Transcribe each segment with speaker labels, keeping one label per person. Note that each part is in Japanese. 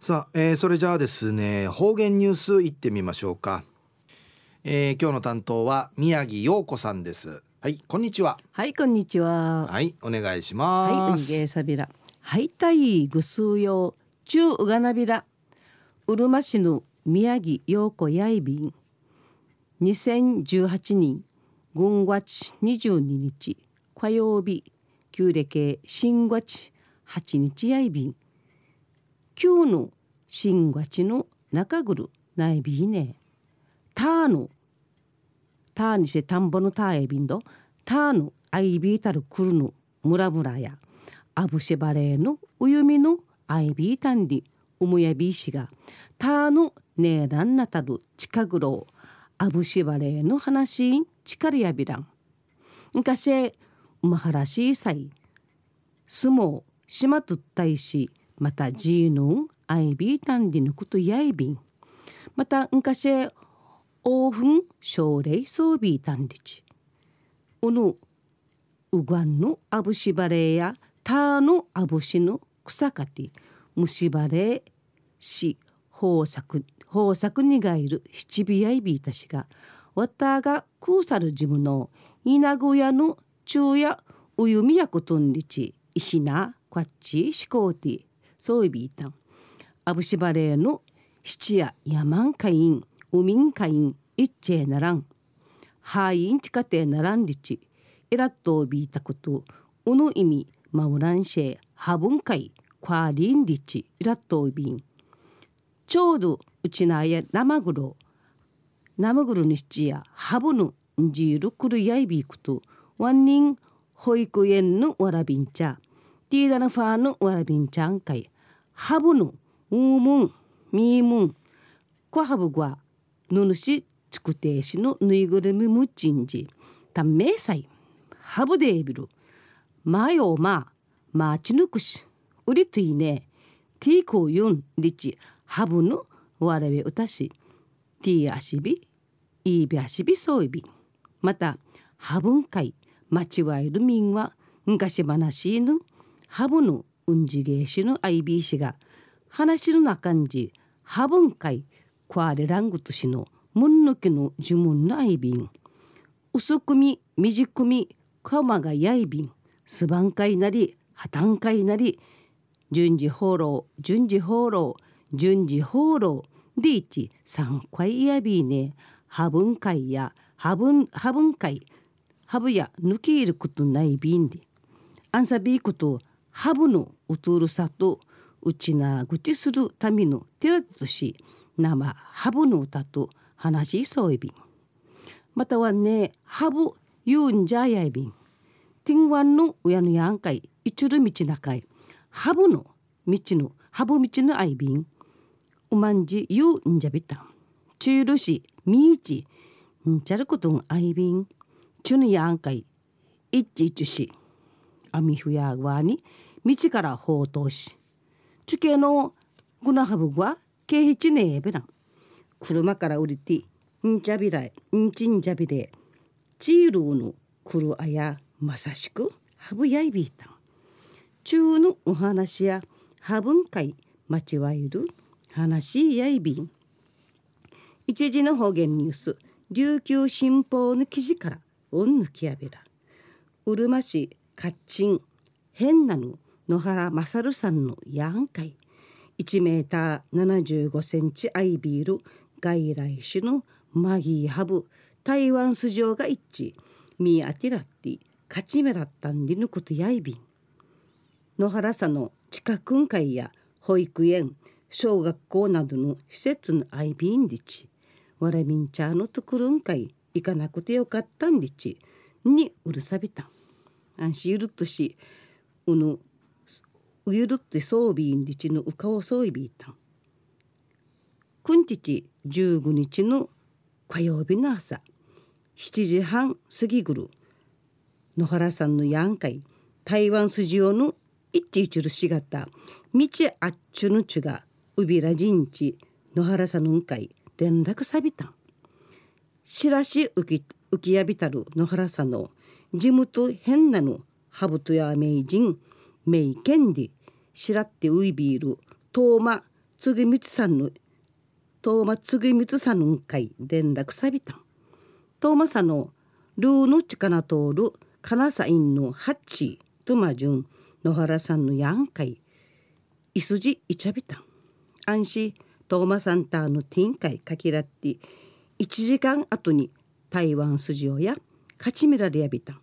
Speaker 1: さあ、えー、それじゃあですね方言ニュースいってみましょうか、えー、今日の担当は宮城陽子さんです。はいこんにちは。
Speaker 2: はいこんにちは。
Speaker 1: はいお願いします。
Speaker 2: はいうんげさびら。はいたいぐすうよ中うがなびら。うるま市の宮城陽子やいびん。2018年5月22日火曜日旧暦新月8日やいびん今日の新月の中ぐるないびね。たーの。たーにして田んぼのたーえびんど。たーのあいびいたるくるの。むらむらや。あぶしばれのうゆみのあいびいたんり。うむやびいしが。たーのねえらんなたる近ぐろあぶしばれの話力やびらん。昔うまはらしいさい相撲しまとったいし。またジーヌンアイビータンディヌクとヤイビンまた昔オーフン奨励装備タンディチ。うぬうがんのアブシバレやタのアブシの草かてムシバレし豊作豊作にがいる七尾やいびいたしがわたがくうさる自分の稲具屋の昼夜うゆみやくとんりちいひなこっちしこうてそういびいた。んあぶしばれぬ七夜山ん会員うみん会員一ちならん。はいんちかてならんりち。えらっとびいたこと。おの意味まうらんしえはぶんかい。かりんりち。えらっとびん。ちょうどうちなや生ぐろ生ぐろに七夜はぶぬんじるくるやいびいくと。わんにん保育園のわらびんちゃ。ティーダナファーのわらびんちゃんかい。ハブのウームンミームンコハブグワヌヌシチクテーシのぬいぐるみムチンジためさいハブデービル。マヨママーチヌクシウリトゥイネティーコユンリチ。ハブのわらべうたし。ティーアシビイービアシビソイビまたハブンカイマチワイルミンは昔話ぬハブのうんじげしのアイビー氏が話の中んじハブンカイクワレラングとしのムンのきの呪文のアイビン薄くみ短くみカマがやいびんすばんかいなり破綻かいなり順次放浪順次放浪順次放浪でいち三回やびねハブンカイやハブンハブンカイハブや抜き入ることないびんでアンサビーことハブのうとるさとうちなぐちするためのテラとし生ハブの歌と話しそういびん。またはねハブユンジャヤイビンティンワンの親のやんかいいちる道なかいハブの道のハブ道のアイビンうまんじユンジャビタンチュールシミーチんちゃることんアイビンチュヌやんかいいっちいちしアミフヤワに道から放蕩し地形のグナハブはケヒチネーベラン車から降りてんちゃびらいんちんじゃびでチールーのくるあやまさしくハブやいびいたん。中のお話やハブン会待ちわゆる話やいびん。一時の方言ニュース琉球新報の記事からうんぬきやべら。うるま市カッチン変なの野原勝さんのやんかい。1メーター75センチアイビール外来種のマギーハブ。台湾スジョが一致。ミアティラッティ勝ち目だったんでぬくとやいびん。野原さんの地下訓会や保育園小学校などの施設のアイビンリチわらびんちゃのとくるんかい行かなくてよかったんリチにうるさびたん。安心ゆるっとしうぬうゆるってそうびんりちのうかおそういびいたん。くんちち15日の火曜日の朝7時半過ぎぐる。野原さんのやんかい。台湾筋用の一致一るしがた道あっちゅぬちが。うびらじんち。野原さんのんかい。連絡さびたん。しらし浮き浮きやびたる野原さんの。地元変なの。ハブトや名人メイケンディしらってウイビールトーマツぐミツさんのトーマつぐみつさんの会連絡さびたんトーマさんのルーヌチカナトールカナサインのハッチトマジュン野原さんのヤンカイ、イスジイチャビタン。アンシトーマサンターのティンカイカキラッティ1時間後に台湾ジオやカチミラリアビタン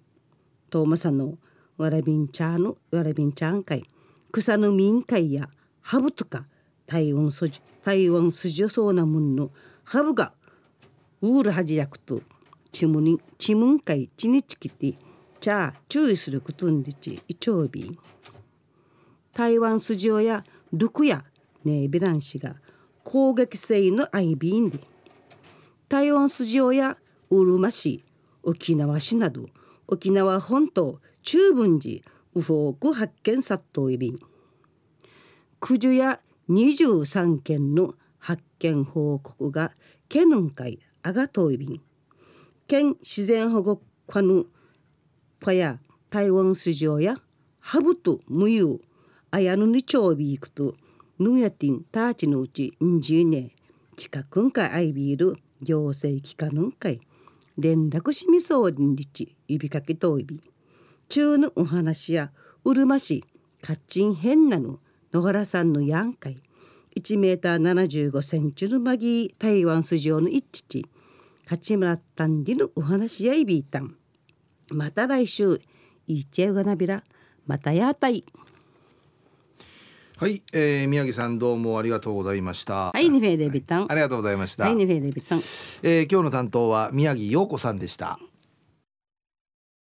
Speaker 2: トーマさんのわらびんちゃのわらびんちゃん会草の民会やハブとか台湾筋台湾筋そうなもんのハブがウールはじやくとちむにちむん会ちにちきてじゃあ注意することんでちいちょうび台湾筋をやルクやネイビラン氏が攻撃性のアイビーンで。台湾筋をやうるま市沖縄市など沖縄本島中文寺ウフォーク発見殺到イビン九十や23件の発見報告が県の会あがといびん県自然保護課のパや台湾市場やハブとムユあやぬにちょうびいくとぬやてんたちのうちんじゅね近くんかいあいびいる行政機関の会連絡しみそうりんりち指かけといびん中のお話やうるま市かっちんへんなの野原さんのやんかい。1メーター75センチのマギー台湾筋上の一地勝ち村ったんでのお話やいびいたん。また来週いっちゃうがなびらまたやたい。
Speaker 1: はい、えー、宮城さんどうもありがとうございました。
Speaker 2: はいニフェーデビタン。
Speaker 1: ありがとうございました、
Speaker 2: はいニフェーデビタン。
Speaker 1: えー、今日の担当は宮城陽子さんでした